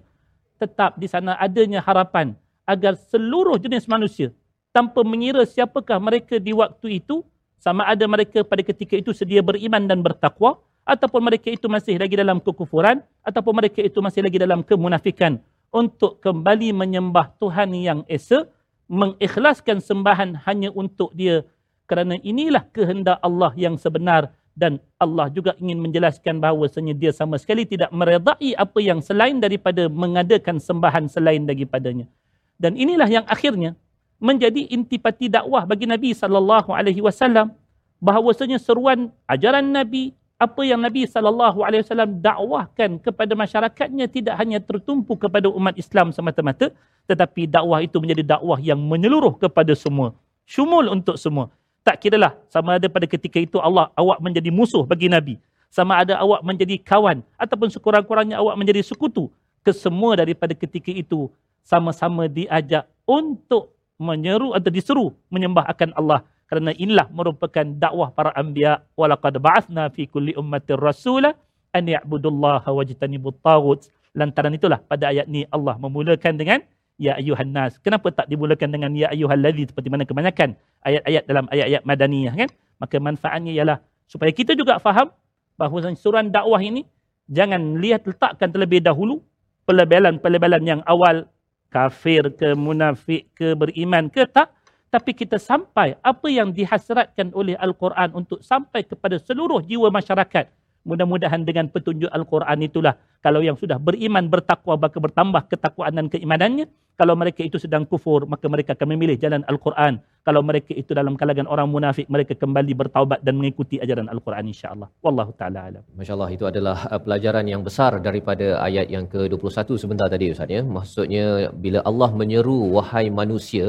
tetap di sana adanya harapan agar seluruh jenis manusia tanpa mengira siapakah mereka di waktu itu sama ada mereka pada ketika itu sedia beriman dan bertakwa ataupun mereka itu masih lagi dalam kekufuran ataupun mereka itu masih lagi dalam kemunafikan. Untuk kembali menyembah Tuhan yang esa mengikhlaskan sembahan hanya untuk dia. Kerana inilah kehendak Allah yang sebenar dan Allah juga ingin menjelaskan bahawa dia sama sekali tidak meredai apa yang selain daripada mengadakan sembahan selain daripadanya. Dan inilah yang akhirnya menjadi intipati dakwah bagi Nabi sallallahu alaihi wasallam. Bahawasanya seruan ajaran Nabi apa yang Nabi sallallahu alaihi wasallam dakwahkan kepada masyarakatnya tidak hanya tertumpu kepada umat Islam semata-mata tetapi dakwah itu menjadi dakwah yang menyeluruh kepada semua. Syumul untuk semua. Tak kiralah sama ada pada ketika itu Allah awak menjadi musuh bagi Nabi. Sama ada awak menjadi kawan ataupun sekurang-kurangnya awak menjadi sekutu. Kesemua daripada ketika itu sama-sama diajak untuk menyeru atau diseru menyembah akan Allah kerana inilah merupakan dakwah para anbiya walaqad ba'athna fi kulli ummatin rasula an ya'budullaha wajtanibut taghut. Lantaran itulah pada ayat ni Allah memulakan dengan ya ayuhan nas. Kenapa tak dimulakan dengan ya ayyuhallazi seperti mana kebanyakan ayat-ayat dalam ayat-ayat madaniyah kan? Maka manfaatnya ialah supaya kita juga faham bahawa suran dakwah ini jangan lihat letakkan terlebih dahulu pelebelan-pelebelan yang awal. Kafir ke munafik ke beriman ke tak tapi kita sampai apa yang dihasratkan oleh al-Quran untuk sampai kepada seluruh jiwa masyarakat. Mudah-mudahan dengan petunjuk al-Quran itulah. Kalau yang sudah beriman bertakwa maka bertambah ketakwaan dan keimanannya. Kalau mereka itu sedang kufur maka mereka akan memilih jalan al-Quran kalau mereka itu dalam kalangan orang munafik mereka kembali bertaubat dan mengikuti ajaran al-Quran insya-Allah. Wallahu taala alam. Masyaallah itu adalah uh, pelajaran yang besar daripada ayat yang ke-21 sebentar tadi ustaz ya. Maksudnya bila Allah menyeru wahai manusia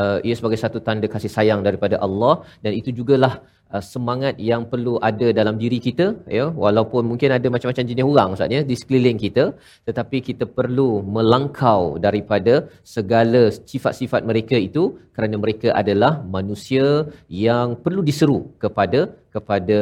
uh, ia sebagai satu tanda kasih sayang daripada Allah dan itu jugalah uh, semangat yang perlu ada dalam diri kita ya. Walaupun mungkin ada macam-macam jenis orang ustaz ya di sekeliling kita tetapi kita perlu melangkau daripada segala sifat-sifat mereka itu kerana mereka adalah manusia yang perlu diseru kepada kepada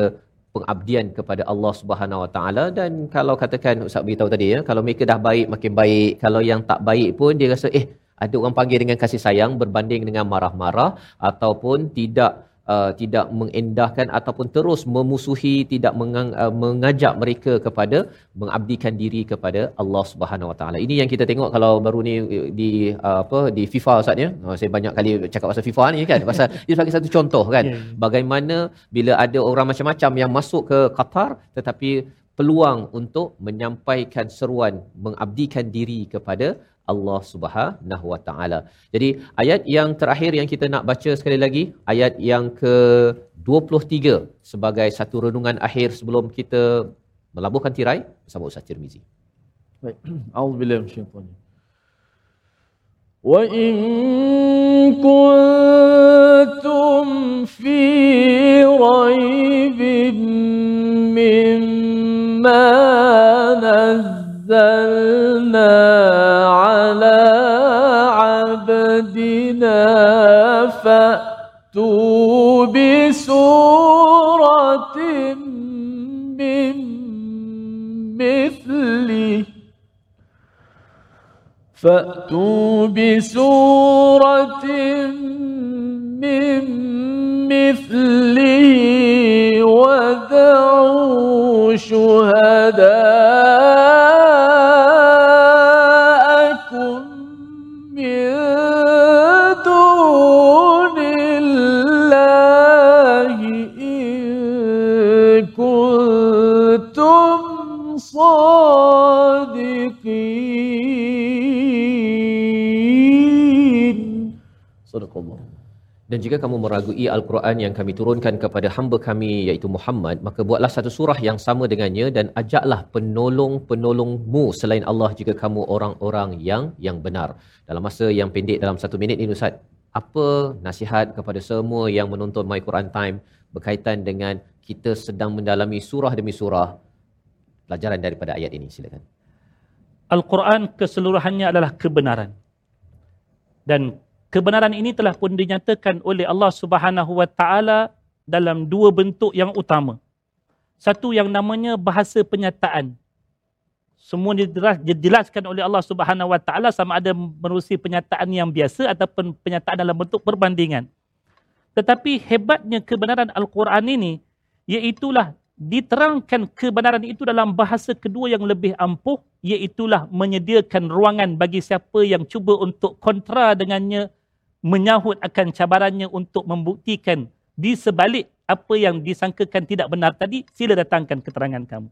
pengabdian kepada Allah Subhanahu Wa Taala. Dan kalau katakan ustaz beritahu tadi ya kalau mereka dah baik makin baik. Kalau yang tak baik pun dia rasa eh ada orang panggil dengan kasih sayang berbanding dengan marah-marah ataupun tidak uh, tidak mengendahkan ataupun terus memusuhi tidak mengang, uh, mengajak mereka kepada mengabdikan diri kepada Allah Subhanahu Wa Taala. Ini yang kita tengok kalau baru ni di uh, apa di FIFA Ustaz ya. Uh, saya banyak kali cakap pasal FIFA ni kan pasal dia sebagai satu contoh kan yeah. bagaimana bila ada orang macam-macam yang masuk ke Qatar tetapi peluang untuk menyampaikan seruan mengabdikan diri kepada Allah Subhanahu Wa Taala. Jadi ayat yang terakhir yang kita nak baca sekali lagi ayat yang ke-23 sebagai satu renungan akhir sebelum kita melabuhkan tirai bersama Ustaz Tirmizi. Baik. Auzubillahi minasyaitanir وإن كنتم في ريب مما نزلنا على عبدنا فأتوا بسورة من مثله. فأتوا بسورة من مثله ودعوا شهداءكم صادقين صدق الله Dan jika kamu meragui Al-Quran yang kami turunkan kepada hamba kami iaitu Muhammad, maka buatlah satu surah yang sama dengannya dan ajaklah penolong-penolongmu selain Allah jika kamu orang-orang yang yang benar. Dalam masa yang pendek dalam satu minit ini Ustaz, apa nasihat kepada semua yang menonton My Quran Time berkaitan dengan kita sedang mendalami surah demi surah pelajaran daripada ayat ini silakan. Al-Quran keseluruhannya adalah kebenaran. Dan kebenaran ini telah pun dinyatakan oleh Allah Subhanahu Wa Taala dalam dua bentuk yang utama. Satu yang namanya bahasa penyataan. Semua dijelaskan oleh Allah Subhanahu Wa Taala sama ada menerusi penyataan yang biasa ataupun penyataan dalam bentuk perbandingan. Tetapi hebatnya kebenaran Al-Quran ini iaitulah diterangkan kebenaran itu dalam bahasa kedua yang lebih ampuh iaitulah menyediakan ruangan bagi siapa yang cuba untuk kontra dengannya menyahut akan cabarannya untuk membuktikan di sebalik apa yang disangkakan tidak benar tadi sila datangkan keterangan kamu.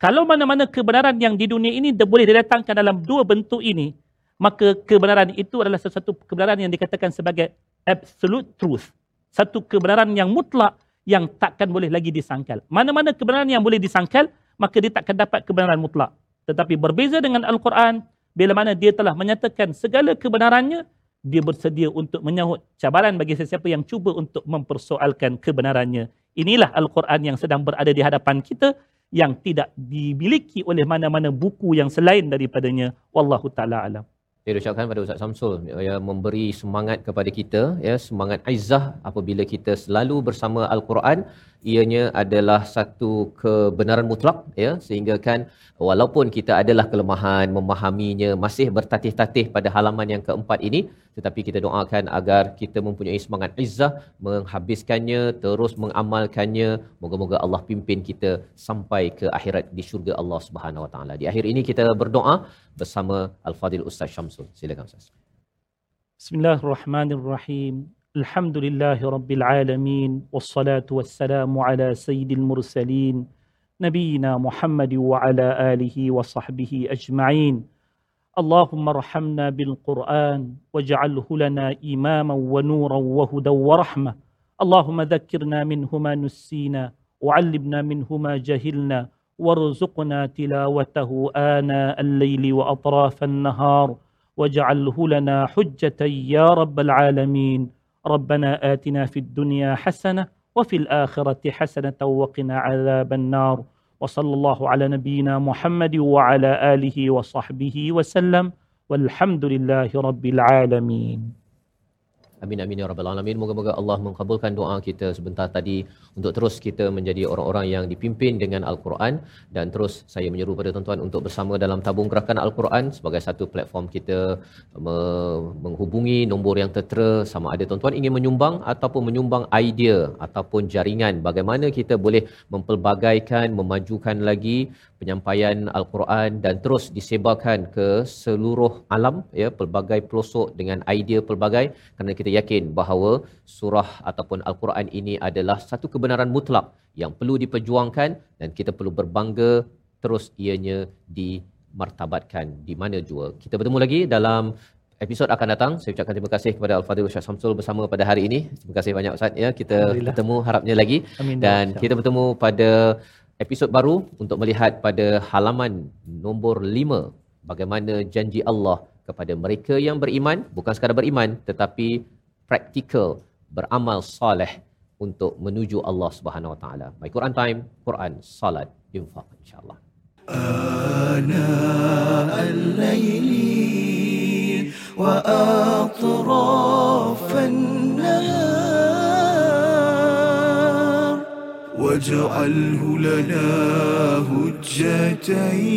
Kalau mana-mana kebenaran yang di dunia ini boleh didatangkan dalam dua bentuk ini maka kebenaran itu adalah sesuatu kebenaran yang dikatakan sebagai absolute truth. Satu kebenaran yang mutlak yang takkan boleh lagi disangkal. Mana-mana kebenaran yang boleh disangkal, maka dia takkan dapat kebenaran mutlak. Tetapi berbeza dengan Al-Quran, bila mana dia telah menyatakan segala kebenarannya, dia bersedia untuk menyahut cabaran bagi sesiapa yang cuba untuk mempersoalkan kebenarannya. Inilah Al-Quran yang sedang berada di hadapan kita yang tidak dimiliki oleh mana-mana buku yang selain daripadanya. Wallahu ta'ala alam. Saya ucapkan pada Ustaz Samsul ya memberi semangat kepada kita ya semangat aizah apabila kita selalu bersama al-Quran ianya adalah satu kebenaran mutlak ya. Sehingga kan walaupun kita adalah kelemahan memahaminya masih bertatih-tatih pada halaman yang keempat ini tetapi kita doakan agar kita mempunyai semangat izzah menghabiskannya terus mengamalkannya. Moga-moga Allah pimpin kita sampai ke akhirat di syurga Allah Subhanahu Wa Taala. Di akhir ini kita berdoa bersama Al-Fadil Ustaz Syamsul. Silakan Ustaz. Bismillahirrahmanirrahim الحمد لله رب العالمين والصلاة والسلام على سيد المرسلين نبينا محمد وعلى آله وصحبه أجمعين. اللهم ارحمنا بالقرآن واجعله لنا إماما ونورا وهدى ورحمة. اللهم ذكرنا منه ما نسينا وعلمنا منه ما جهلنا وارزقنا تلاوته آناء الليل وأطراف النهار. واجعله لنا حجة يا رب العالمين. ربنا آتنا في الدنيا حسنة وفي الآخرة حسنة وقنا عذاب النار. وصلى الله على نبينا محمد وعلى آله وصحبه وسلم. والحمد لله رب العالمين. Amin amin ya rabbal alamin. Moga-moga Allah mengabulkan doa kita sebentar tadi untuk terus kita menjadi orang-orang yang dipimpin dengan Al-Quran dan terus saya menyeru pada tuan-tuan untuk bersama dalam tabung gerakan Al-Quran sebagai satu platform kita menghubungi nombor yang tertera sama ada tuan-tuan ingin menyumbang ataupun menyumbang idea ataupun jaringan bagaimana kita boleh mempelbagaikan memajukan lagi penyampaian al-Quran dan terus disebarkan ke seluruh alam ya pelbagai pelosok dengan idea pelbagai kerana kita yakin bahawa surah ataupun al-Quran ini adalah satu kebenaran mutlak yang perlu diperjuangkan dan kita perlu berbangga terus ianya dimartabatkan di mana jua. Kita bertemu lagi dalam episod akan datang. Saya ucapkan terima kasih kepada Al-Fadhil Ustaz Samsul bersama pada hari ini. Terima kasih banyak Ustaz ya. Kita bertemu harapnya lagi Amin. dan kita bertemu pada episod baru untuk melihat pada halaman nombor 5 bagaimana janji Allah kepada mereka yang beriman bukan sekadar beriman tetapi praktikal beramal soleh untuk menuju Allah Subhanahu Wa Taala. My Quran Time, Quran, Salat, Infaq, InsyaAllah. Ana al-layli wa atrafan nahar واجعله لنا هجتين.